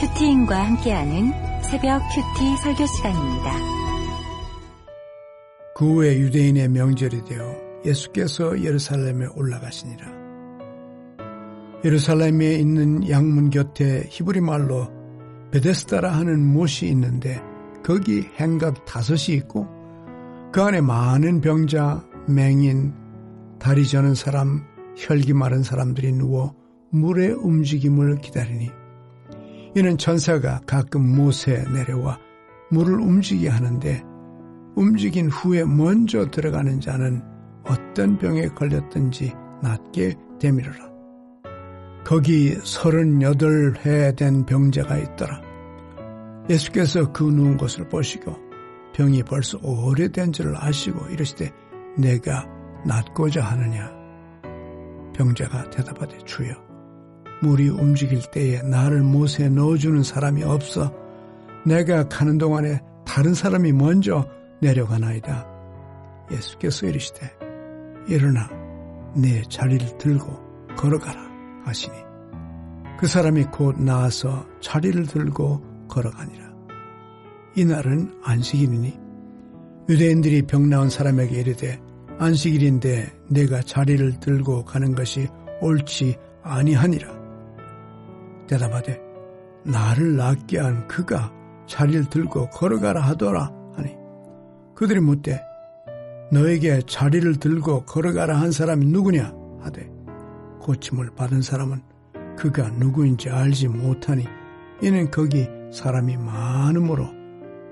큐티인과 함께하는 새벽 큐티 설교 시간입니다. 그 후에 유대인의 명절이 되어 예수께서 예루살렘에 올라가시니라. 예루살렘에 있는 양문 곁에 히브리 말로 베데스다라 하는 못이 있는데 거기 행갑 다섯이 있고 그 안에 많은 병자, 맹인, 다리 저는 사람, 혈기 마른 사람들이 누워 물의 움직임을 기다리니 이는 천사가 가끔 못에 내려와 물을 움직이게 하는데 움직인 후에 먼저 들어가는 자는 어떤 병에 걸렸든지 낫게 되밀어라. 거기 38회 된 병자가 있더라. 예수께서 그 누운 것을 보시고 병이 벌써 오래된 줄을 아시고 이러시되 내가 낫고자 하느냐. 병자가 대답하되 주여 물이 움직일 때에 나를 못에 넣어주는 사람이 없어 내가 가는 동안에 다른 사람이 먼저 내려가나이다. 예수께서 이르시되 일어나 내 자리를 들고 걸어가라. 하시니 그 사람이 곧 나와서 자리를 들고 걸어가니라. 이날은 안식일이니 유대인들이 병 나은 사람에게 이르되 안식일인데 내가 자리를 들고 가는 것이 옳지 아니하니라. 대답하되 나를 낫게 한 그가 자리를 들고 걸어가라 하더라 하니 그들이 묻되 너에게 자리를 들고 걸어가라 한 사람이 누구냐 하되 고침을 받은 사람은 그가 누구인지 알지 못하니 이는 거기 사람이 많으므로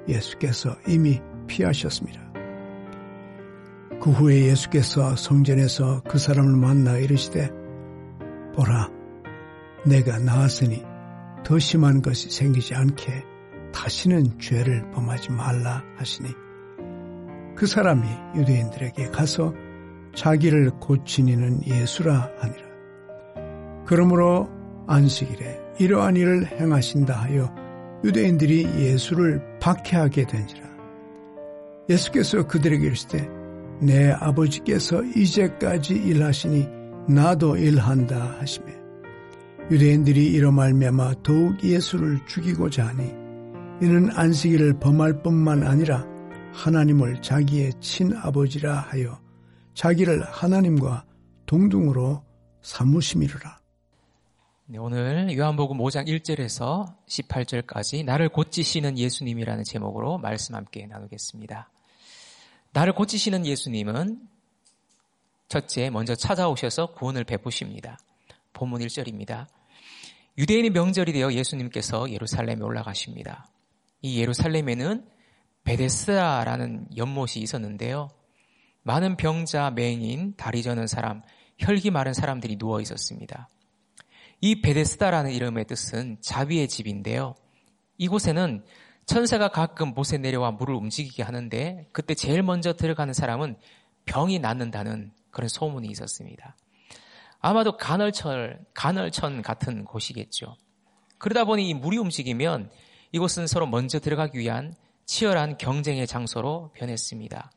예수께서 이미 피하셨습니다. 그 후에 예수께서 성전에서 그 사람을 만나 이르시되 보라 내가 나았으니 더 심한 것이 생기지 않게 다시는 죄를 범하지 말라 하시니 그 사람이 유대인들에게 가서 자기를 고치니는 예수라 하니라. 그러므로 안식일에 이러한 일을 행하신다 하여 유대인들이 예수를 박해하게 된지라. 예수께서 그들에게 이르시되 내 아버지께서 이제까지 일하시니 나도 일한다 하시매 유대인들이 이러 말미암아 더욱 예수를 죽이고자 하니 이는 안식일을 범할 뿐만 아니라 하나님을 자기의 친아버지라 하여 자기를 하나님과 동등으로 삼으심이로라. 네, 오늘 요한복음 5장 1절에서 18절까지 나를 고치시는 예수님이라는 제목으로 말씀 함께 나누겠습니다. 나를 고치시는 예수님은 첫째 먼저 찾아오셔서 구원을 베푸십니다. 본문 1절입니다. 유대인의 명절이 되어 예수님께서 예루살렘에 올라가십니다. 이 예루살렘에는 베데스라라는 연못이 있었는데요. 많은 병자, 맹인, 다리 저는 사람, 혈기 마른 사람들이 누워 있었습니다. 이 베데스다라는 이름의 뜻은 자비의 집인데요. 이곳에는 천사가 가끔 못에 내려와 물을 움직이게 하는데 그때 제일 먼저 들어가는 사람은 병이 낫는다는 그런 소문이 있었습니다. 아마도 간헐철, 간헐천 같은 곳이겠죠. 그러다 보니 이 물이 움직이면 이곳은 서로 먼저 들어가기 위한 치열한 경쟁의 장소로 변했습니다.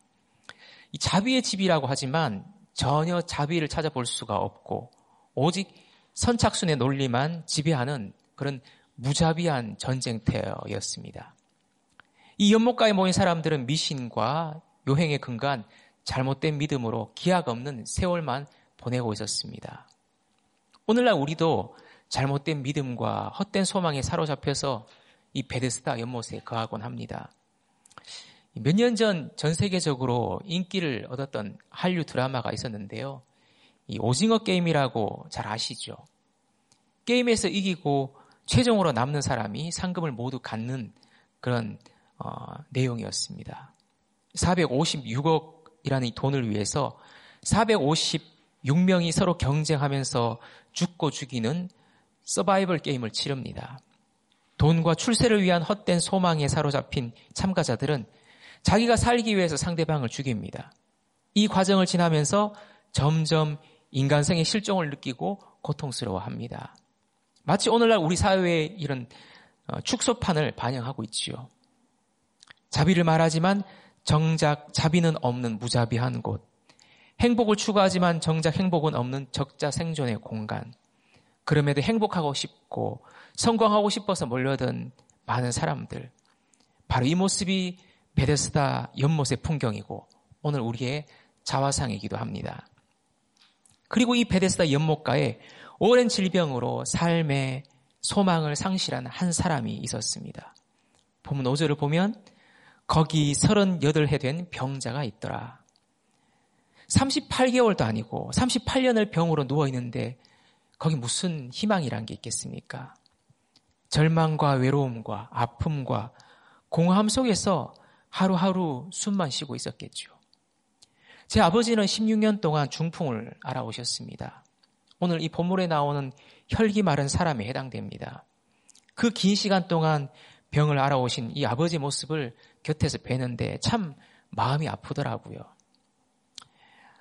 이 자비의 집이라고 하지만 전혀 자비를 찾아볼 수가 없고 오직 선착순의 논리만 지배하는 그런 무자비한 전쟁터였습니다. 이 연못가에 모인 사람들은 미신과 요행에 근거한 잘못된 믿음으로 기약 없는 세월만 보내고 있었습니다. 오늘날 우리도 잘못된 믿음과 헛된 소망에 사로잡혀서 이 베데스다 연못에 거하곤 합니다. 몇 년 전 전 세계적으로 인기를 얻었던 한류 드라마가 있었는데요. 이 오징어 게임이라고 잘 아시죠? 게임에서 이기고 최종으로 남는 사람이 상금을 모두 갖는 그런 어, 내용이었습니다. 456억이라는 돈을 위해서 456명이 서로 경쟁하면서 죽고 죽이는 서바이벌 게임을 치릅니다. 돈과 출세를 위한 헛된 소망에 사로잡힌 참가자들은 자기가 살기 위해서 상대방을 죽입니다. 이 과정을 지나면서 점점 인간성의 실종을 느끼고 고통스러워합니다. 마치 오늘날 우리 사회의 이런 어, 축소판을 반영하고 있지요. 자비를 말하지만 정작 자비는 없는 무자비한 곳. 행복을 추구하지만 정작 행복은 없는 적자 생존의 공간. 그럼에도 행복하고 싶고 성공하고 싶어서 몰려든 많은 사람들. 바로 이 모습이 베데스다 연못의 풍경이고 오늘 우리의 자화상이기도 합니다. 그리고 이 베데스다 연못가에 오랜 질병으로 삶의 소망을 상실한 한 사람이 있었습니다. 보면 5절을 보면 거기 38해 된 병자가 있더라. 38개월도 아니고 38년을 병으로 누워 있는데 거기 무슨 희망이란 게 있겠습니까? 절망과 외로움과 아픔과 공허함 속에서 하루하루 숨만 쉬고 있었겠죠. 제 아버지는 16년 동안 중풍을 알아오셨습니다. 오늘 이 본문에 나오는 혈기 마른 사람에 해당됩니다. 그 긴 시간 동안 병을 알아오신 이 아버지 모습을 곁에서 뵈는데 참 마음이 아프더라고요.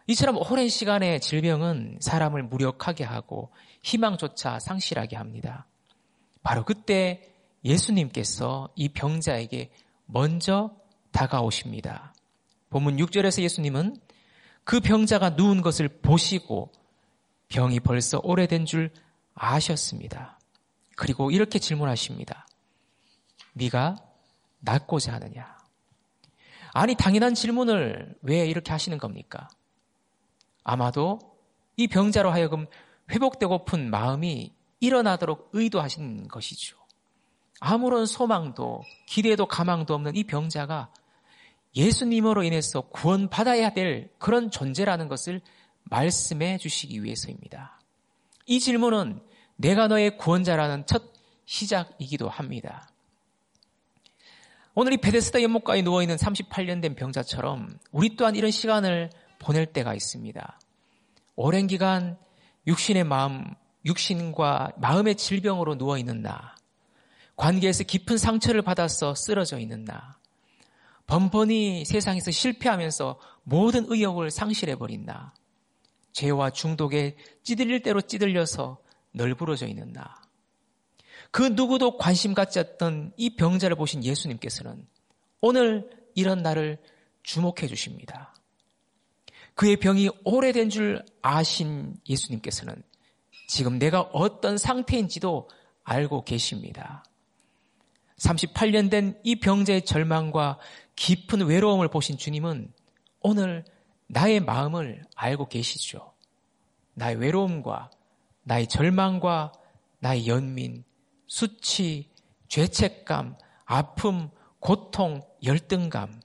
이처럼 오랜 시간의 질병은 사람을 무력하게 하고 희망조차 상실하게 합니다. 바로 그때 예수님께서 이 병자에게 먼저 다가오십니다. 본문 6절에서 예수님은 그 병자가 누운 것을 보시고 병이 벌써 오래된 줄 아셨습니다. 그리고 이렇게 질문하십니다. 네가 낫고자 하느냐? 아니 당연한 질문을 왜 이렇게 하시는 겁니까? 아마도 이 병자로 하여금 회복되고픈 마음이 일어나도록 의도하신 것이죠. 아무런 소망도 기대도 가망도 없는 이 병자가 예수님으로 인해서 구원받아야 될 그런 존재라는 것을 말씀해 주시기 위해서입니다. 이 질문은 내가 너의 구원자라는 첫 시작이기도 합니다. 오늘 이 베데스다 연못가에 누워있는 38년 된 병자처럼 우리 또한 이런 시간을 보낼 때가 있습니다. 오랜 기간 육신의 마음, 육신과 마음의 질병으로 누워 있는 나, 관계에서 깊은 상처를 받아서 쓰러져 있는 나, 번번이 세상에서 실패하면서 모든 의욕을 상실해버린 나, 죄와 중독에 찌들릴 대로 찌들려서 널브러져 있는 나. 그 누구도 관심 갖지 않던 이 병자를 보신 예수님께서는 오늘 이런 나를 주목해 주십니다. 그의 병이 오래된 줄 아신 예수님께서는 지금 내가 어떤 상태인지도 알고 계십니다. 38년 된 이 병자의 절망과 깊은 외로움을 보신 주님은 오늘 나의 마음을 알고 계시죠. 나의 외로움과 나의 절망과 나의 연민, 수치, 죄책감, 아픔, 고통, 열등감,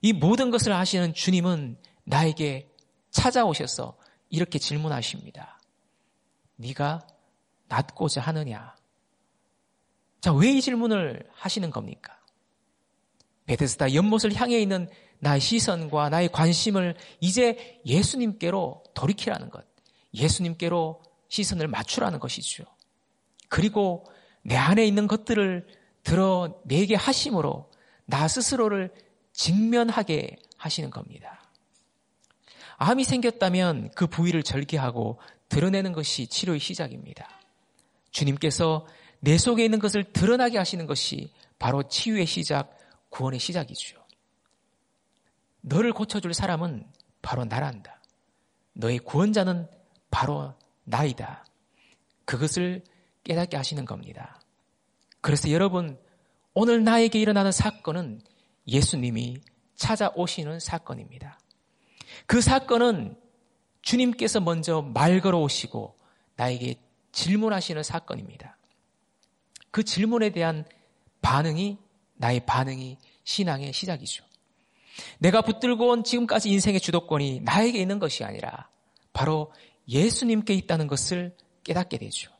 이 모든 것을 아시는 주님은 나에게 찾아오셔서 이렇게 질문하십니다. 네가 낫고자 하느냐? 자, 왜 이 질문을 하시는 겁니까? 베데스다 연못을 향해 있는 나의 시선과 나의 관심을 이제 예수님께로 돌이키라는 것. 예수님께로 시선을 맞추라는 것이죠. 그리고 내 안에 있는 것들을 드러내게 하심으로 나 스스로를 직면하게 하시는 겁니다. 암이 생겼다면 그 부위를 절개하고 드러내는 것이 치료의 시작입니다. 주님께서 내 속에 있는 것을 드러나게 하시는 것이 바로 치유의 시작, 구원의 시작이죠. 너를 고쳐줄 사람은 바로 나란다. 너의 구원자는 바로 나이다. 그것을 깨닫게 하시는 겁니다. 그래서 여러분, 오늘 나에게 일어나는 사건은 예수님이 찾아오시는 사건입니다. 그 사건은 주님께서 먼저 말 걸어오시고 나에게 질문하시는 사건입니다. 그 질문에 대한 반응이 나의 반응이 신앙의 시작이죠. 내가 붙들고 온 지금까지 인생의 주도권이 나에게 있는 것이 아니라 바로 예수님께 있다는 것을 깨닫게 되죠.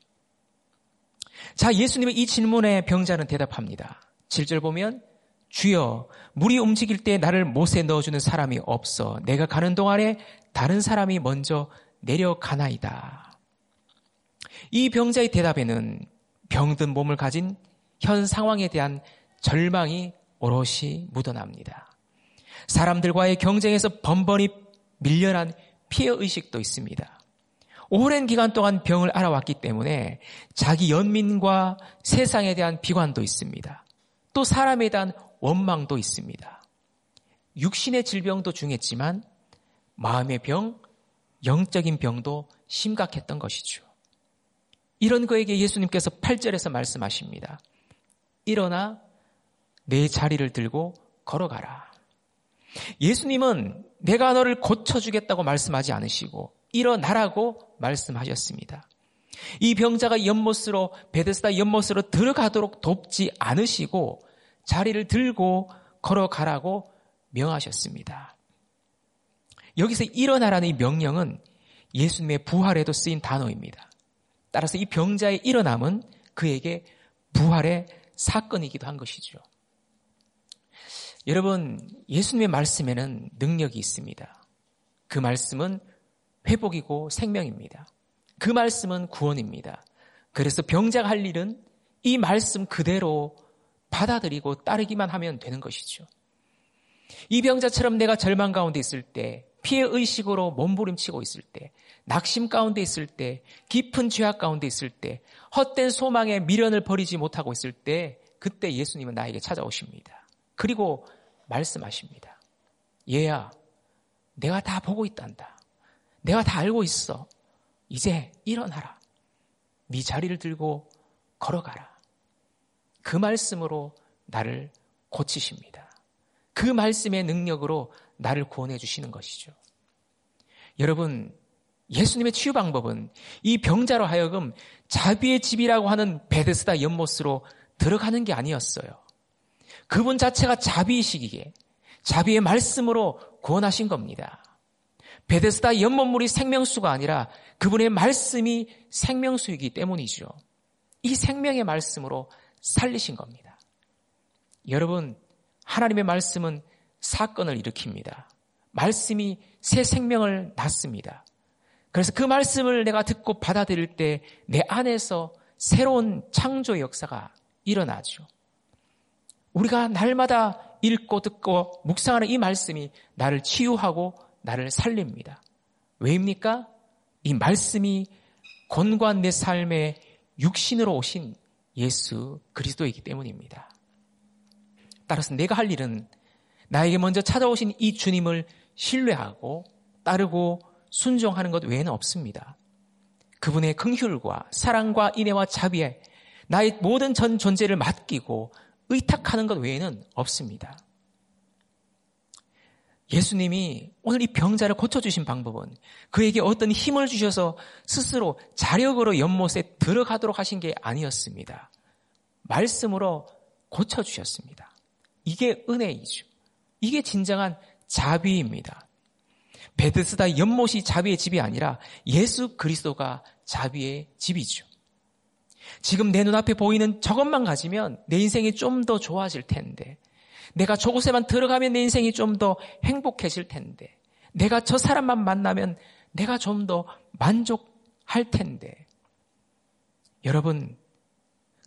자, 예수님의 이 질문에 병자는 대답합니다. 7절 보면 주여 물이 움직일 때 나를 못에 넣어주는 사람이 없어 내가 가는 동안에 다른 사람이 먼저 내려가나이다. 이 병자의 대답에는 병든 몸을 가진 현 상황에 대한 절망이 오롯이 묻어납니다. 사람들과의 경쟁에서 번번이 밀려난 피해 의식도 있습니다. 오랜 기간 동안 병을 알아왔기 때문에 자기 연민과 세상에 대한 비관도 있습니다. 또 사람에 대한 원망도 있습니다. 육신의 질병도 중했지만 마음의 병, 영적인 병도 심각했던 것이죠. 이런 거에게 예수님께서 8절에서 말씀하십니다. 일어나 내 자리를 들고 걸어가라. 예수님은 내가 너를 고쳐주겠다고 말씀하지 않으시고 일어나라고 말씀하셨습니다. 이 병자가 연못으로 베데스다 연못으로 들어가도록 돕지 않으시고 자리를 들고 걸어가라고 명하셨습니다. 여기서 일어나라는 이 명령은 예수님의 부활에도 쓰인 단어입니다. 따라서 이 병자의 일어남은 그에게 부활의 사건이기도 한 것이죠. 여러분, 예수님의 말씀에는 능력이 있습니다. 그 말씀은 회복이고 생명입니다. 그 말씀은 구원입니다. 그래서 병자가 할 일은 이 말씀 그대로 받아들이고 따르기만 하면 되는 것이죠. 이 병자처럼 내가 절망 가운데 있을 때, 피해 의식으로 몸부림치고 있을 때, 낙심 가운데 있을 때, 깊은 죄악 가운데 있을 때, 헛된 소망에 미련을 버리지 못하고 있을 때, 그때 예수님은 나에게 찾아오십니다. 그리고 말씀하십니다. 얘야, 내가 다 보고 있단다. 내가 다 알고 있어. 이제 일어나라. 네 자리를 들고 걸어가라. 그 말씀으로 나를 고치십니다. 그 말씀의 능력으로 나를 구원해 주시는 것이죠. 여러분, 예수님의 치유 방법은 이 병자로 하여금 자비의 집이라고 하는 베데스다 연못으로 들어가는 게 아니었어요. 그분 자체가 자비이시기에 자비의 말씀으로 구원하신 겁니다. 베데스다 연못물이 생명수가 아니라 그분의 말씀이 생명수이기 때문이죠. 이 생명의 말씀으로 살리신 겁니다. 여러분, 하나님의 말씀은 사건을 일으킵니다. 말씀이 새 생명을 낳습니다. 그래서 그 말씀을 내가 듣고 받아들일 때 내 안에서 새로운 창조의 역사가 일어나죠. 우리가 날마다 읽고 듣고 묵상하는 이 말씀이 나를 치유하고 나를 살립니다. 왜입니까? 이 말씀이 권관 내 삶에 육신으로 오신 예수 그리스도이기 때문입니다. 따라서 내가 할 일은 나에게 먼저 찾아오신 이 주님을 신뢰하고 따르고 순종하는 것 외에는 없습니다. 그분의 긍휼과 사랑과 인애와 자비에 나의 모든 전 존재를 맡기고 의탁하는 것 외에는 없습니다. 예수님이 오늘 이 병자를 고쳐주신 방법은 그에게 어떤 힘을 주셔서 스스로 자력으로 연못에 들어가도록 하신 게 아니었습니다. 말씀으로 고쳐주셨습니다. 이게 은혜이죠. 이게 진정한 자비입니다. 베드스다 연못이 자비의 집이 아니라 예수 그리스도가 자비의 집이죠. 지금 내 눈앞에 보이는 저것만 가지면 내 인생이 좀 더 좋아질 텐데 내가 저곳에만 들어가면 내 인생이 좀 더 행복해질 텐데. 내가 저 사람만 만나면 내가 좀 더 만족할 텐데. 여러분,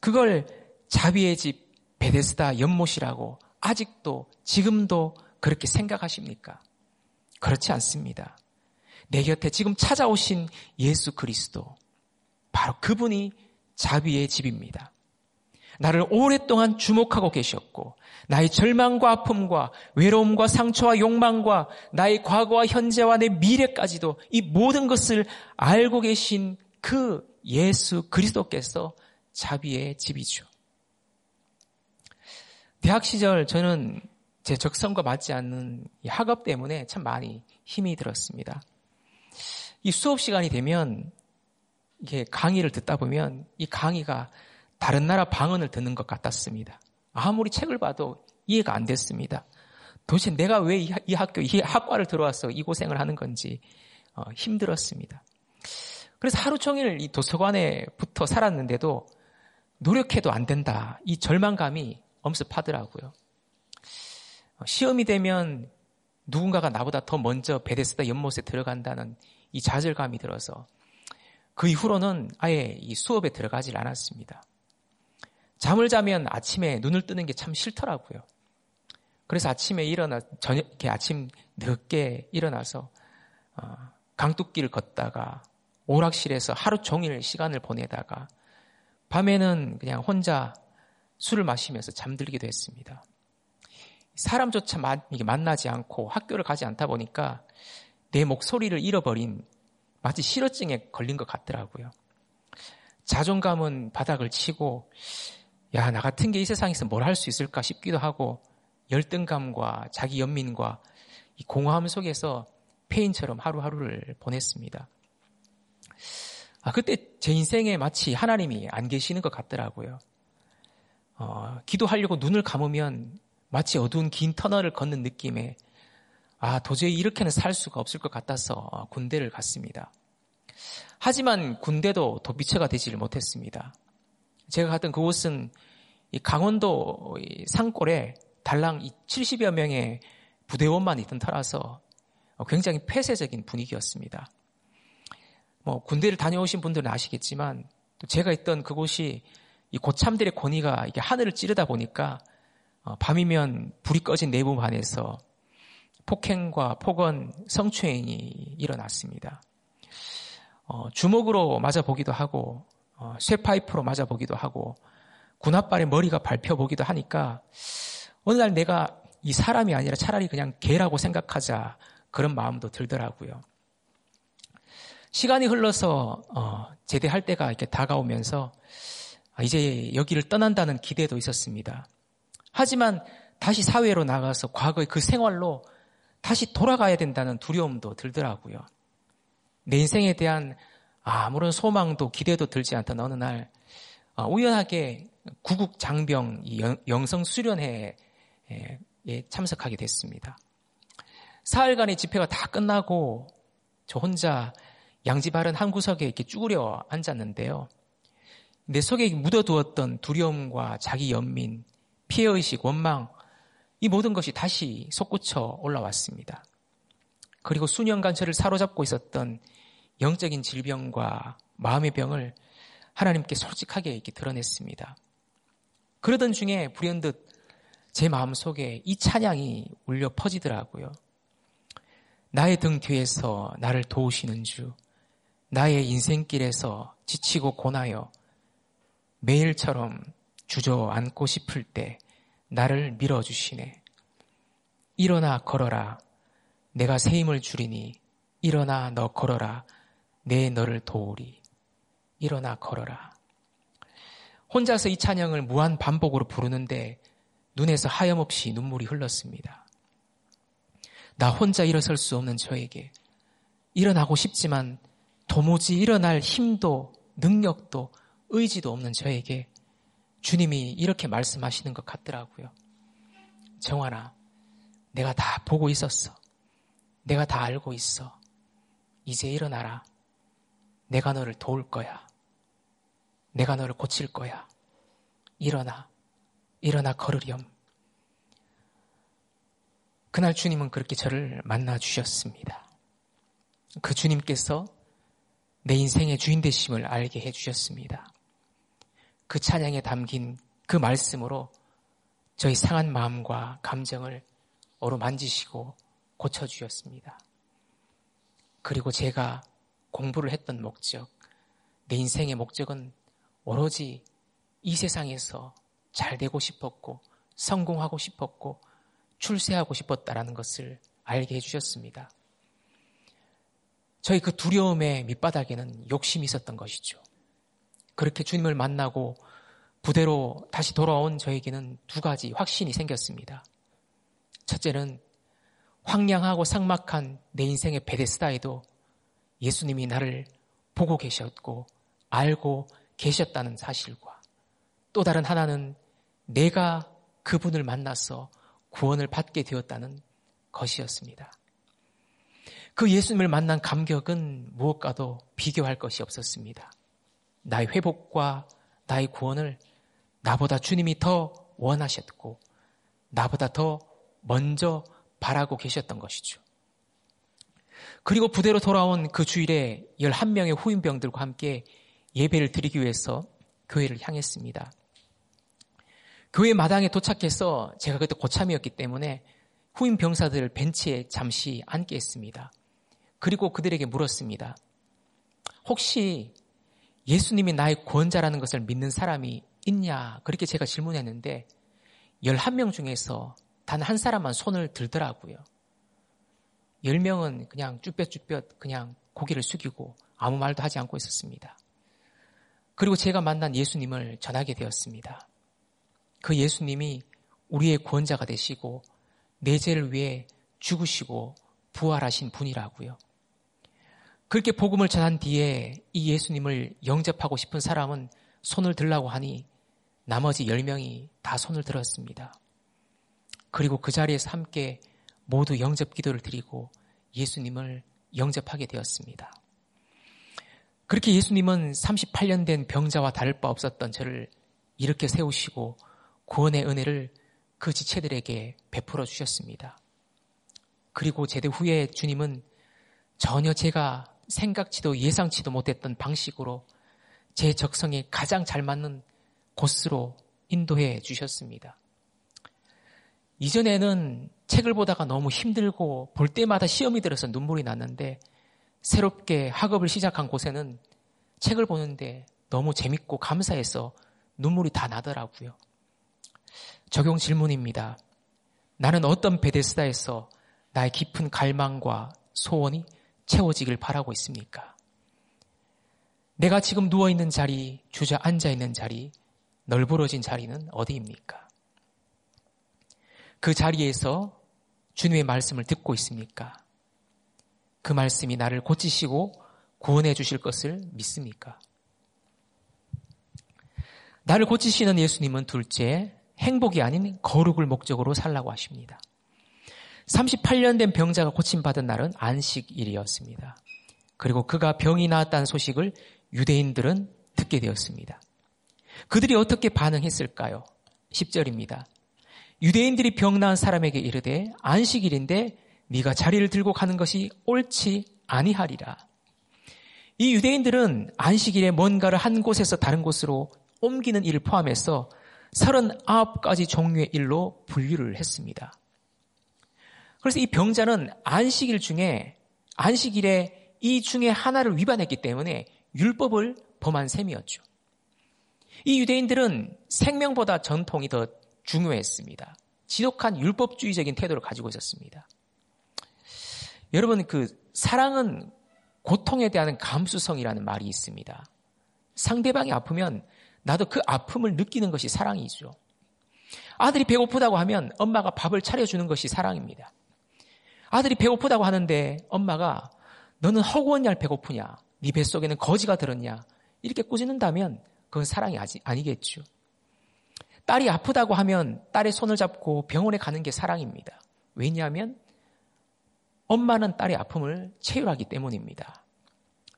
그걸 자비의 집 베데스다 연못이라고 아직도 지금도 그렇게 생각하십니까? 그렇지 않습니다. 내 곁에 지금 찾아오신 예수 그리스도. 바로 그분이 자비의 집입니다. 나를 오랫동안 주목하고 계셨고 나의 절망과 아픔과 외로움과 상처와 욕망과 나의 과거와 현재와 내 미래까지도 이 모든 것을 알고 계신 그 예수 그리스도께서 자비의 집이죠. 대학 시절 저는 제 적성과 맞지 않는 학업 때문에 참 많이 힘이 들었습니다. 이 수업 시간이 되면 이게 강의를 듣다 보면 이 강의가 다른 나라 방언을 듣는 것 같았습니다. 아무리 책을 봐도 이해가 안 됐습니다. 도대체 내가 왜 이 학교, 이 학과를 들어와서 이 고생을 하는 건지 어, 힘들었습니다. 그래서 하루 종일 이 도서관에 붙어 살았는데도 노력해도 안 된다. 이 절망감이 엄습하더라고요. 어, 시험이 되면 누군가가 나보다 더 먼저 베데스다 연못에 들어간다는 이 좌절감이 들어서 그 이후로는 아예 이 수업에 들어가질 않았습니다. 잠을 자면 아침에 눈을 뜨는 게 참 싫더라고요. 그래서 아침에 일어나 저녁 이렇게 아침 늦게 일어나서 어, 강둑길을 걷다가 오락실에서 하루 종일 시간을 보내다가 밤에는 그냥 혼자 술을 마시면서 잠들기도 했습니다. 사람조차 만나지 않고 학교를 가지 않다 보니까 내 목소리를 잃어버린 마치 실어증에 걸린 것 같더라고요. 자존감은 바닥을 치고 야, 나 같은 게 이 세상에서 뭘 할 수 있을까 싶기도 하고 열등감과 자기 연민과 이 공허함 속에서 페인처럼 하루하루를 보냈습니다. 아, 그때 제 인생에 마치 하나님이 안 계시는 것 같더라고요. 어, 기도하려고 눈을 감으면 마치 어두운 긴 터널을 걷는 느낌에 아, 도저히 이렇게는 살 수가 없을 것 같아서 어, 군대를 갔습니다. 하지만 군대도 도피처가 되지를 못했습니다. 제가 갔던 그곳은 강원도 산골에 달랑 70여 명의 부대원만 있던 터라서 굉장히 폐쇄적인 분위기였습니다. 뭐 군대를 다녀오신 분들은 아시겠지만 제가 있던 그곳이 이 고참들의 권위가 이게 하늘을 찌르다 보니까 어, 밤이면 불이 꺼진 내부 반에서 폭행과 폭언, 성추행이 일어났습니다. 어, 주먹으로 맞아보기도 하고 어, 쇠 파이프로 맞아보기도 하고 군합발에 머리가 밟혀보기도 하니까 어느 날 내가 이 사람이 아니라 차라리 그냥 개라고 생각하자 그런 마음도 들더라고요. 시간이 흘러서 어, 제대할 때가 이렇게 다가오면서 아, 이제 여기를 떠난다는 기대도 있었습니다. 하지만 다시 사회로 나가서 과거의 그 생활로 다시 돌아가야 된다는 두려움도 들더라고요. 내 인생에 대한 아무런 소망도 기대도 들지 않던 어느 날 어, 우연하게 구국 장병 영성 수련회에 참석하게 됐습니다. 사흘간의 집회가 다 끝나고 저 혼자 양지 바른 한 구석에 이렇게 쭈그려 앉았는데요. 내 속에 묻어두었던 두려움과 자기 연민, 피해의식, 원망, 이 모든 것이 다시 솟구쳐 올라왔습니다. 그리고 수년간 저를 사로잡고 있었던 영적인 질병과 마음의 병을 하나님께 솔직하게 이렇게 드러냈습니다. 그러던 중에 불현듯 제 마음 속에 이 찬양이 울려 퍼지더라고요. 나의 등 뒤에서 나를 도우시는 주, 나의 인생길에서 지치고 고나여 매일처럼 주저앉고 싶을 때 나를 밀어주시네. 일어나 걸어라. 내가 새 힘을 주리니 일어나 너 걸어라. 내 너를 도우리. 일어나 걸어라. 혼자서 이 찬양을 무한 반복으로 부르는데 눈에서 하염없이 눈물이 흘렀습니다. 나 혼자 일어설 수 없는 저에게 일어나고 싶지만 도무지 일어날 힘도 능력도 의지도 없는 저에게 주님이 이렇게 말씀하시는 것 같더라고요. 정환아, 내가 다 보고 있었어. 내가 다 알고 있어. 이제 일어나라. 내가 너를 도울 거야. 내가 너를 고칠 거야. 일어나. 일어나 걸으렴. 그날 주님은 그렇게 저를 만나 주셨습니다. 그 주님께서 내 인생의 주인 되심을 알게 해 주셨습니다. 그 찬양에 담긴 그 말씀으로 저희 상한 마음과 감정을 어루만지시고 고쳐 주셨습니다. 그리고 제가 공부를 했던 목적, 내 인생의 목적은 오로지 이 세상에서 잘 되고 싶었고, 성공하고 싶었고, 출세하고 싶었다라는 것을 알게 해주셨습니다. 저희 그 두려움의 밑바닥에는 욕심이 있었던 것이죠. 그렇게 주님을 만나고 부대로 다시 돌아온 저에게는 두 가지 확신이 생겼습니다. 첫째는 황량하고 삭막한 내 인생의 베데스다에도 예수님이 나를 보고 계셨고 알고 계셨다는 사실과 또 다른 하나는 내가 그분을 만나서 구원을 받게 되었다는 것이었습니다. 그 예수님을 만난 감격은 무엇과도 비교할 것이 없었습니다. 나의 회복과 나의 구원을 나보다 주님이 더 원하셨고 나보다 더 먼저 바라고 계셨던 것이죠. 그리고 부대로 돌아온 그 주일에 11명의 후임병들과 함께 예배를 드리기 위해서 교회를 향했습니다. 교회 마당에 도착해서 제가 그때 고참이었기 때문에 후임 병사들을 벤치에 잠시 앉게 했습니다. 그리고 그들에게 물었습니다. 혹시 예수님이 나의 구원자라는 것을 믿는 사람이 있냐? 그렇게 제가 질문했는데 11명 중에서 단 한 사람만 손을 들더라고요. 10명은 그냥 쭈뼛쭈뼛 그냥 고개를 숙이고 아무 말도 하지 않고 있었습니다. 그리고 제가 만난 예수님을 전하게 되었습니다. 그 예수님이 우리의 구원자가 되시고 내 죄를 위해 죽으시고 부활하신 분이라고요. 그렇게 복음을 전한 뒤에 이 예수님을 영접하고 싶은 사람은 손을 들라고 하니 나머지 10명이 다 손을 들었습니다. 그리고 그 자리에서 함께 모두 영접 기도를 드리고 예수님을 영접하게 되었습니다. 그렇게 예수님은 38년 된 병자와 다를 바 없었던 저를 이렇게 세우시고 구원의 은혜를 그 지체들에게 베풀어 주셨습니다. 그리고 제대 후에 주님은 전혀 제가 생각지도 예상치도 못했던 방식으로 제 적성에 가장 잘 맞는 곳으로 인도해 주셨습니다. 이전에는 책을 보다가 너무 힘들고 볼 때마다 시험이 들어서 눈물이 났는데 새롭게 학업을 시작한 곳에는 책을 보는데 너무 재밌고 감사해서 눈물이 다 나더라고요. 적용 질문입니다. 나는 어떤 베데스다에서 나의 깊은 갈망과 소원이 채워지길 바라고 있습니까? 내가 지금 누워있는 자리, 주저앉아 있는 자리, 널브러진 자리는 어디입니까? 그 자리에서 주님의 말씀을 듣고 있습니까? 그 말씀이 나를 고치시고 구원해 주실 것을 믿습니까? 나를 고치시는 예수님은 둘째, 행복이 아닌 거룩을 목적으로 살라고 하십니다. 38년 된 병자가 고침받은 날은 안식일이었습니다. 그리고 그가 병이 나았다는 소식을 유대인들은 듣게 되었습니다. 그들이 어떻게 반응했을까요? 10절입니다. 유대인들이 병 나은 사람에게 이르되 안식일인데 네가 자리를 들고 가는 것이 옳지 아니하리라. 이 유대인들은 안식일에 뭔가를 한 곳에서 다른 곳으로 옮기는 일을 포함해서 39가지 종류의 일로 분류를 했습니다. 그래서 이 병자는 안식일 중에 안식일에 이 중에 하나를 위반했기 때문에 율법을 범한 셈이었죠. 이 유대인들은 생명보다 전통이 더 중요했습니다. 지독한 율법주의적인 태도를 가지고 있었습니다. 여러분 그 사랑은 고통에 대한 감수성이라는 말이 있습니다. 상대방이 아프면 나도 그 아픔을 느끼는 것이 사랑이죠. 아들이 배고프다고 하면 엄마가 밥을 차려주는 것이 사랑입니다. 아들이 배고프다고 하는데 엄마가 너는 허구한 날 배고프냐? 네 뱃속에는 거지가 들었냐? 이렇게 꾸짖는다면 그건 사랑이 아니겠죠. 딸이 아프다고 하면 딸의 손을 잡고 병원에 가는 게 사랑입니다. 왜냐하면 엄마는 딸의 아픔을 체휼하기 때문입니다.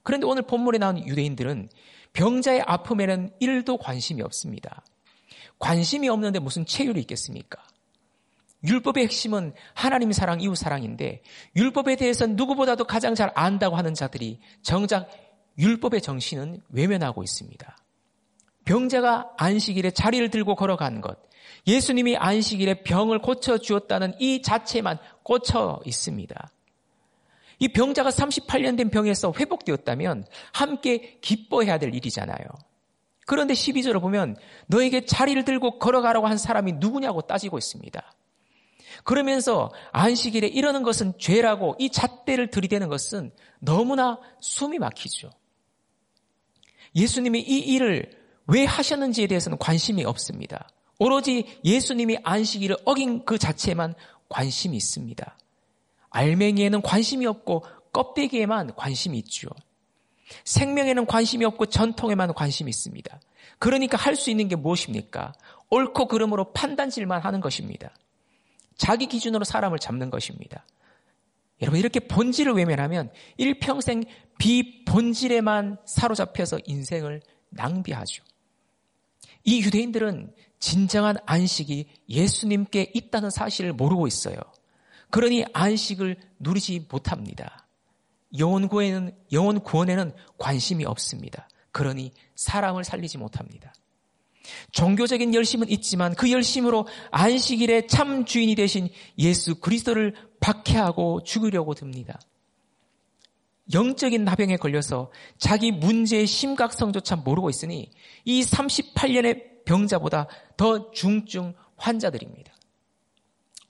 그런데 오늘 본문에 나온 유대인들은 병자의 아픔에는 1도 관심이 없습니다. 관심이 없는데 무슨 체휼이 있겠습니까? 율법의 핵심은 하나님 사랑, 이웃 사랑인데 율법에 대해서 누구보다도 가장 잘 안다고 하는 자들이 정작 율법의 정신은 외면하고 있습니다. 병자가 안식일에 자리를 들고 걸어간 것, 예수님이 안식일에 병을 고쳐 주었다는 이 자체만 꽂혀 있습니다. 이 병자가 38년 된 병에서 회복되었다면 함께 기뻐해야 될 일이잖아요. 그런데 12절을 보면 너에게 자리를 들고 걸어가라고 한 사람이 누구냐고 따지고 있습니다. 그러면서 안식일에 이러는 것은 죄라고 이 잣대를 들이대는 것은 너무나 숨이 막히죠. 예수님이 이 일을 왜 하셨는지에 대해서는 관심이 없습니다. 오로지 예수님이 안식일을 어긴 그 자체에만 관심이 있습니다. 알맹이에는 관심이 없고 껍데기에만 관심이 있죠. 생명에는 관심이 없고 전통에만 관심이 있습니다. 그러니까 할 수 있는 게 무엇입니까? 옳고 그름으로 판단질만 하는 것입니다. 자기 기준으로 사람을 잡는 것입니다. 여러분 이렇게 본질을 외면하면 일평생 비본질에만 사로잡혀서 인생을 낭비하죠. 이 유대인들은 진정한 안식이 예수님께 있다는 사실을 모르고 있어요. 그러니 안식을 누리지 못합니다. 영혼 구원에는, 영혼 구원에는 관심이 없습니다. 그러니 사람을 살리지 못합니다. 종교적인 열심은 있지만 그 열심으로 안식일의 참 주인이 되신 예수 그리스도를 박해하고 죽으려고 듭니다. 영적인 나병에 걸려서 자기 문제의 심각성조차 모르고 있으니 이 38년의 병자보다 더 중증 환자들입니다.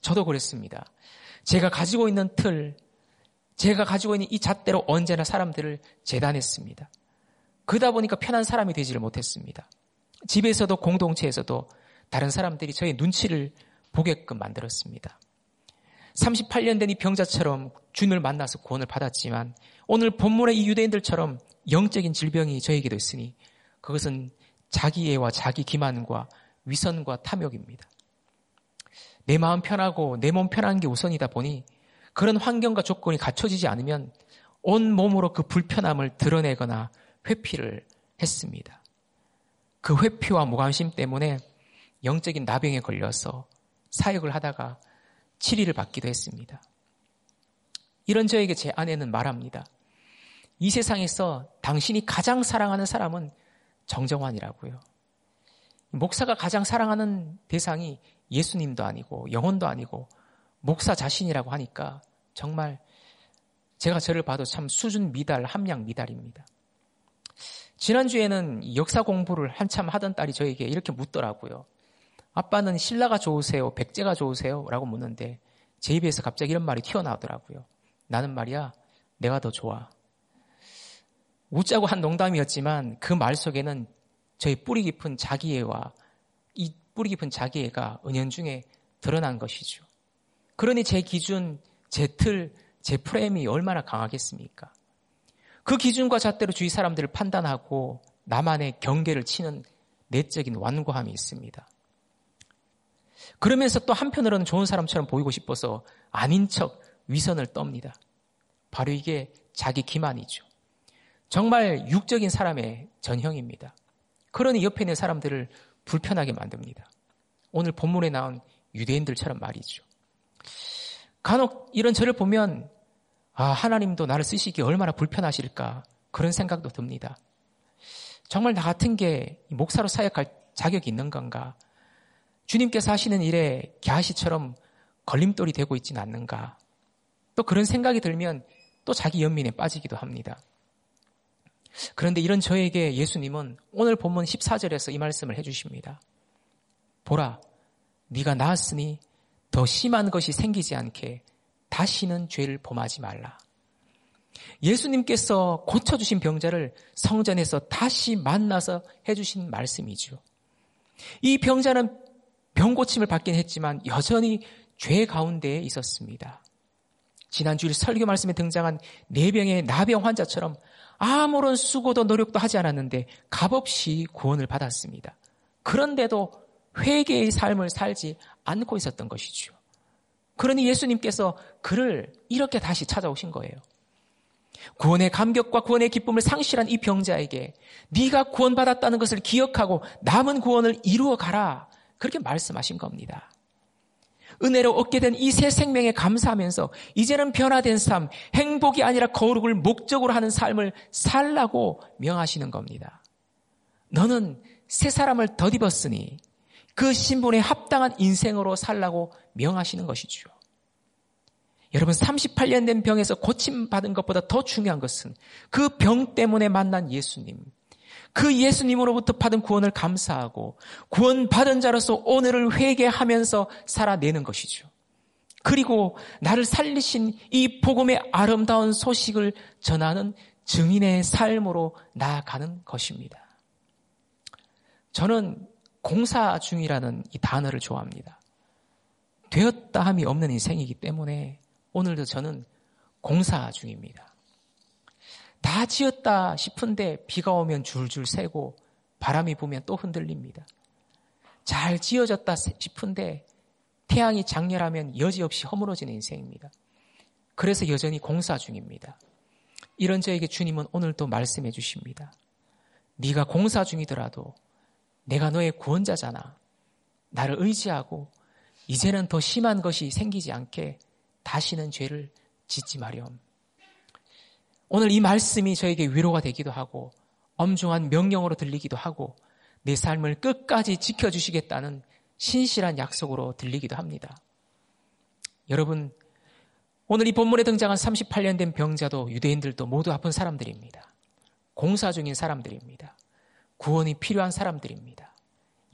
저도 그랬습니다. 제가 가지고 있는 틀, 제가 가지고 있는 이 잣대로 언제나 사람들을 재단했습니다. 그러다 보니까 편한 사람이 되지를 못했습니다. 집에서도 공동체에서도 다른 사람들이 저의 눈치를 보게끔 만들었습니다. 38년 된 이 병자처럼 주님을 만나서 구원을 받았지만 오늘 본문의 이 유대인들처럼 영적인 질병이 저에게도 있으니 그것은 자기애와 자기 기만과 위선과 탐욕입니다. 내 마음 편하고 내 몸 편한 게 우선이다 보니 그런 환경과 조건이 갖춰지지 않으면 온 몸으로 그 불편함을 드러내거나 회피를 했습니다. 그 회피와 무관심 때문에 영적인 나병에 걸려서 사역을 하다가 치리를 받기도 했습니다. 이런 저에게 제 아내는 말합니다. 이 세상에서 당신이 가장 사랑하는 사람은 정정환이라고요. 목사가 가장 사랑하는 대상이 예수님도 아니고 영혼도 아니고 목사 자신이라고 하니까 정말 제가 저를 봐도 참 수준 미달, 함량 미달입니다. 지난주에는 역사 공부를 한참 하던 딸이 저에게 이렇게 묻더라고요. 아빠는 신라가 좋으세요? 백제가 좋으세요? 라고 묻는데 제 입에서 갑자기 이런 말이 튀어나오더라고요. 나는 말이야, 내가 더 좋아. 웃자고 한 농담이었지만 그 말 속에는 저의 뿌리 깊은 자기애와 이 뿌리 깊은 자기애가 은연중에 드러난 것이죠. 그러니 제 기준, 제 틀, 제 프레임이 얼마나 강하겠습니까? 그 기준과 잣대로 주위 사람들을 판단하고 나만의 경계를 치는 내적인 완고함이 있습니다. 그러면서 또 한편으로는 좋은 사람처럼 보이고 싶어서 아닌 척 위선을 떱니다. 바로 이게 자기 기만이죠. 정말 육적인 사람의 전형입니다. 그러니 옆에 있는 사람들을 불편하게 만듭니다. 오늘 본문에 나온 유대인들처럼 말이죠. 간혹 이런 저를 보면 아, 하나님도 나를 쓰시기 얼마나 불편하실까 그런 생각도 듭니다. 정말 나 같은 게 목사로 사역할 자격이 있는 건가? 주님께서 하시는 일에 갸시처럼 걸림돌이 되고 있지는 않는가? 또 그런 생각이 들면 또 자기 연민에 빠지기도 합니다. 그런데 이런 저에게 예수님은 오늘 본문 14절에서 이 말씀을 해주십니다. 보라, 네가 나았으니 더 심한 것이 생기지 않게 다시는 죄를 범하지 말라. 예수님께서 고쳐주신 병자를 성전에서 다시 만나서 해주신 말씀이죠. 이 병자는 병고침을 받긴 했지만 여전히 죄 가운데에 있었습니다. 지난주일 설교 말씀에 등장한 내병의 나병 환자처럼 아무런 수고도 노력도 하지 않았는데 값없이 구원을 받았습니다. 그런데도 회개의 삶을 살지 않고 있었던 것이죠. 그러니 예수님께서 그를 이렇게 다시 찾아오신 거예요. 구원의 감격과 구원의 기쁨을 상실한 이 병자에게 네가 구원받았다는 것을 기억하고 남은 구원을 이루어 가라. 그렇게 말씀하신 겁니다. 은혜로 얻게 된 이 새 생명에 감사하면서 이제는 변화된 삶, 행복이 아니라 거룩을 목적으로 하는 삶을 살라고 명하시는 겁니다. 너는 새 사람을 덧입었으니 그 신분에 합당한 인생으로 살라고 명하시는 것이죠. 여러분 38년 된 병에서 고침받은 것보다 더 중요한 것은 그 병 때문에 만난 예수님, 그 예수님으로부터 받은 구원을 감사하고 구원받은 자로서 오늘을 회개하면서 살아내는 것이죠. 그리고 나를 살리신 이 복음의 아름다운 소식을 전하는 증인의 삶으로 나아가는 것입니다. 저는 공사 중이라는 이 단어를 좋아합니다. 되었다 함이 없는 인생이기 때문에 오늘도 저는 공사 중입니다. 다 지었다 싶은데 비가 오면 줄줄 새고 바람이 부면 또 흔들립니다. 잘 지어졌다 싶은데 태양이 장렬하면 여지없이 허물어지는 인생입니다. 그래서 여전히 공사 중입니다. 이런 저에게 주님은 오늘도 말씀해 주십니다. 네가 공사 중이더라도 내가 너의 구원자잖아. 나를 의지하고 이제는 더 심한 것이 생기지 않게 다시는 죄를 짓지 마렴. 오늘 이 말씀이 저에게 위로가 되기도 하고 엄중한 명령으로 들리기도 하고 내 삶을 끝까지 지켜주시겠다는 신실한 약속으로 들리기도 합니다. 여러분, 오늘 이 본문에 등장한 38년 된 병자도 유대인들도 모두 아픈 사람들입니다. 공사 중인 사람들입니다. 구원이 필요한 사람들입니다.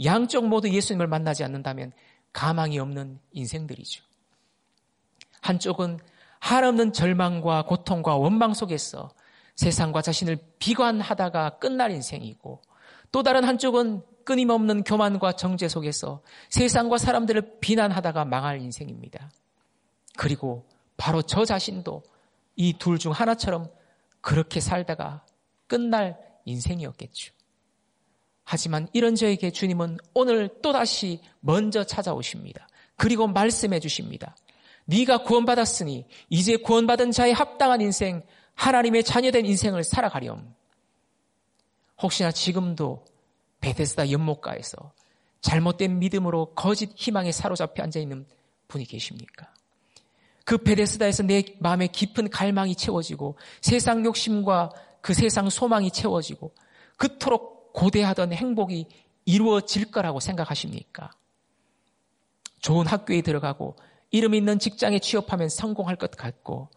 양쪽 모두 예수님을 만나지 않는다면 가망이 없는 인생들이죠. 한쪽은 한없는 절망과 고통과 원망 속에서 세상과 자신을 비관하다가 끝날 인생이고 또 다른 한쪽은 끊임없는 교만과 정죄 속에서 세상과 사람들을 비난하다가 망할 인생입니다. 그리고 바로 저 자신도 이 둘 중 하나처럼 그렇게 살다가 끝날 인생이었겠죠. 하지만 이런 저에게 주님은 오늘 또다시 먼저 찾아오십니다. 그리고 말씀해 주십니다. 네가 구원받았으니 이제 구원받은 자에 합당한 인생, 하나님의 자녀된 인생을 살아가렴. 혹시나 지금도 베데스다 연못가에서 잘못된 믿음으로 거짓 희망에 사로잡혀 앉아 있는 분이 계십니까? 그 베데스다에서 내 마음의 깊은 갈망이 채워지고 세상 욕심과 그 세상 소망이 채워지고 그토록 고대하던 행복이 이루어질 거라고 생각하십니까? 좋은 학교에 들어가고 이름 있는 직장에 취업하면 성공할 것 같고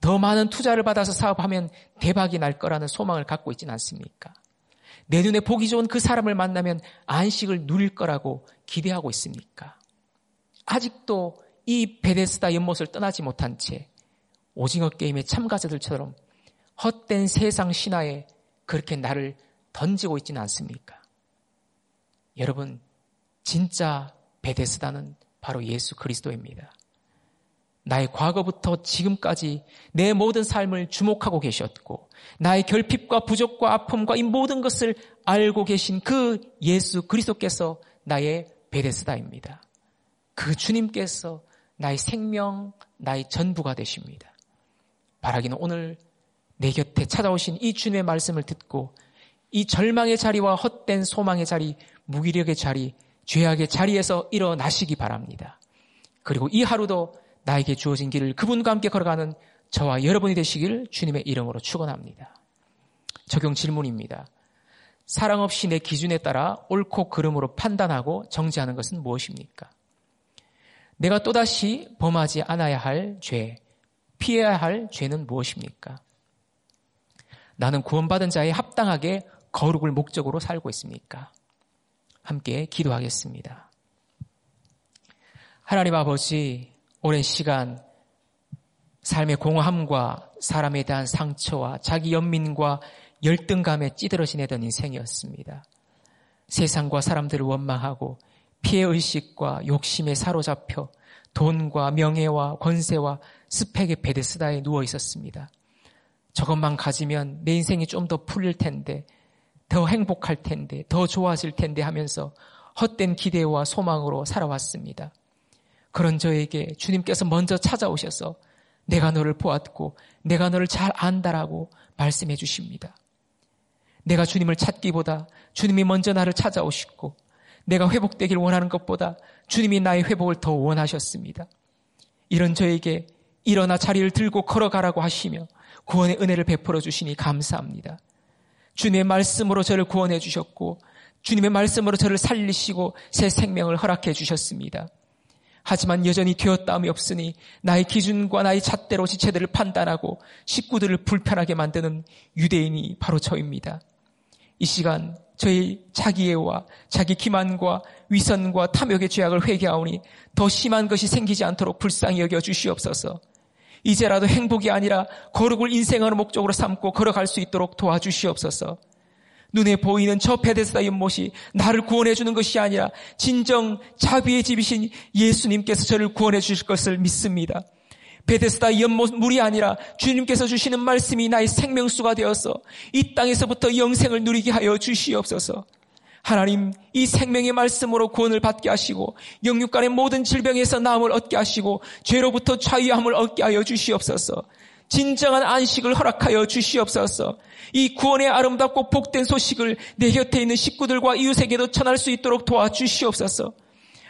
더 많은 투자를 받아서 사업하면 대박이 날 거라는 소망을 갖고 있지는 않습니까? 내 눈에 보기 좋은 그 사람을 만나면 안식을 누릴 거라고 기대하고 있습니까? 아직도 이 베데스다 연못을 떠나지 못한 채 오징어 게임의 참가자들처럼 헛된 세상 신화에 그렇게 나를 던지고 있지는 않습니까? 여러분, 진짜 베데스다는 바로 예수 그리스도입니다. 나의 과거부터 지금까지 내 모든 삶을 주목하고 계셨고, 나의 결핍과 부족과 아픔과 이 모든 것을 알고 계신 그 예수 그리스도께서 나의 베데스다입니다. 그 주님께서 나의 생명, 나의 전부가 되십니다. 바라기는 오늘 내 곁에 찾아오신 이 주님의 말씀을 듣고 이 절망의 자리와 헛된 소망의 자리, 무기력의 자리, 죄악의 자리에서 일어나시기 바랍니다. 그리고 이 하루도 나에게 주어진 길을 그분과 함께 걸어가는 저와 여러분이 되시길 주님의 이름으로 축원합니다. 적용 질문입니다. 사랑 없이 내 기준에 따라 옳고 그름으로 판단하고 정지하는 것은 무엇입니까? 내가 또다시 범하지 않아야 할 죄, 피해야 할 죄는 무엇입니까? 나는 구원받은 자에 합당하게 거룩을 목적으로 살고 있습니까? 함께 기도하겠습니다. 하나님 아버지, 오랜 시간 삶의 공허함과 사람에 대한 상처와 자기 연민과 열등감에 찌들어 지내던 인생이었습니다. 세상과 사람들을 원망하고 피해의식과 욕심에 사로잡혀 돈과 명예와 권세와 스펙의 베데스다에 누워 있었습니다. 저것만 가지면 내 인생이 좀 더 풀릴 텐데, 더 행복할 텐데, 더 좋아질 텐데 하면서 헛된 기대와 소망으로 살아왔습니다. 그런 저에게 주님께서 먼저 찾아오셔서 내가 너를 보았고 내가 너를 잘 안다라고 말씀해 주십니다. 내가 주님을 찾기보다 주님이 먼저 나를 찾아오시고 내가 회복되길 원하는 것보다 주님이 나의 회복을 더 원하셨습니다. 이런 저에게 일어나 자리를 들고 걸어가라고 하시며 구원의 은혜를 베풀어 주시니 감사합니다. 주님의 말씀으로 저를 구원해 주셨고 주님의 말씀으로 저를 살리시고 새 생명을 허락해 주셨습니다. 하지만 여전히 되었다함이 없으니 나의 기준과 나의 잣대로 지체들을 판단하고 식구들을 불편하게 만드는 유대인이 바로 저입니다. 이 시간 저의 자기애와 자기 기만과 위선과 탐욕의 죄악을 회개하오니 더 심한 것이 생기지 않도록 불쌍히 여겨 주시옵소서. 이제라도 행복이 아니라 거룩을 인생의 목적으로 삼고 걸어갈 수 있도록 도와주시옵소서. 눈에 보이는 저 베데스다 연못이 나를 구원해 주는 것이 아니라 진정 자비의 집이신 예수님께서 저를 구원해 주실 것을 믿습니다. 베데스다 연못 물이 아니라 주님께서 주시는 말씀이 나의 생명수가 되어서 이 땅에서부터 영생을 누리게 하여 주시옵소서. 하나님, 이 생명의 말씀으로 구원을 받게 하시고 영육간의 모든 질병에서 나음을 얻게 하시고 죄로부터 자유함을 얻게 하여 주시옵소서. 진정한 안식을 허락하여 주시옵소서. 이 구원의 아름답고 복된 소식을 내 곁에 있는 식구들과 이웃에게도 전할 수 있도록 도와주시옵소서.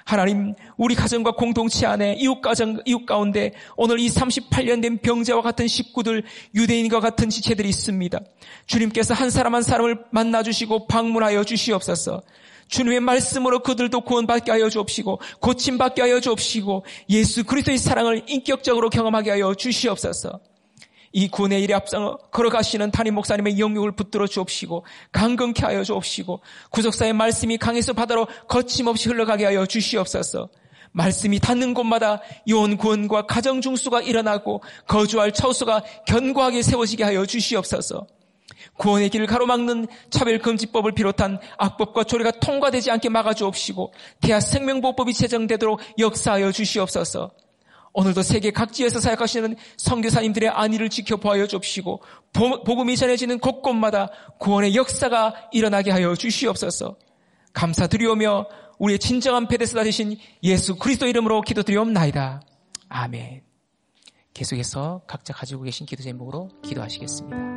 하나님, 우리 가정과 공동체 안에 이웃 가정, 이웃 가운데 오늘 이 38년 된 병자와 같은 식구들, 유대인과 같은 지체들이 있습니다. 주님께서 한 사람 한 사람을 만나 주시고 방문하여 주시옵소서. 주님의 말씀으로 그들도 구원받게 하여 주옵시고 고침받게 하여 주옵시고 예수 그리스도의 사랑을 인격적으로 경험하게 하여 주시옵소서. 이 군의 일에 앞서 걸어가시는 담임 목사님의 영육을 붙들어 주옵시고 강건케 하여 주옵시고 구속사의 말씀이 강에서 바다로 거침없이 흘러가게 하여 주시옵소서. 말씀이 닿는 곳마다 이혼 구원과 가정 중수가 일어나고 거주할 처소가 견고하게 세워지게 하여 주시옵소서. 구원의 길을 가로막는 차별금지법을 비롯한 악법과 조례가 통과되지 않게 막아주옵시고 대하 생명보호법이 제정되도록 역사하여 주시옵소서. 오늘도 세계 각지에서 사역하시는 성교사님들의 안위를 지켜보아여 줍시고 복음이 전해지는 곳곳마다 구원의 역사가 일어나게 하여 주시옵소서. 감사드리오며 우리의 진정한 베데스다 되신 예수 그리스도 이름으로 기도드리옵나이다. 아멘. 계속해서 각자 가지고 계신 기도 제목으로 기도하시겠습니다.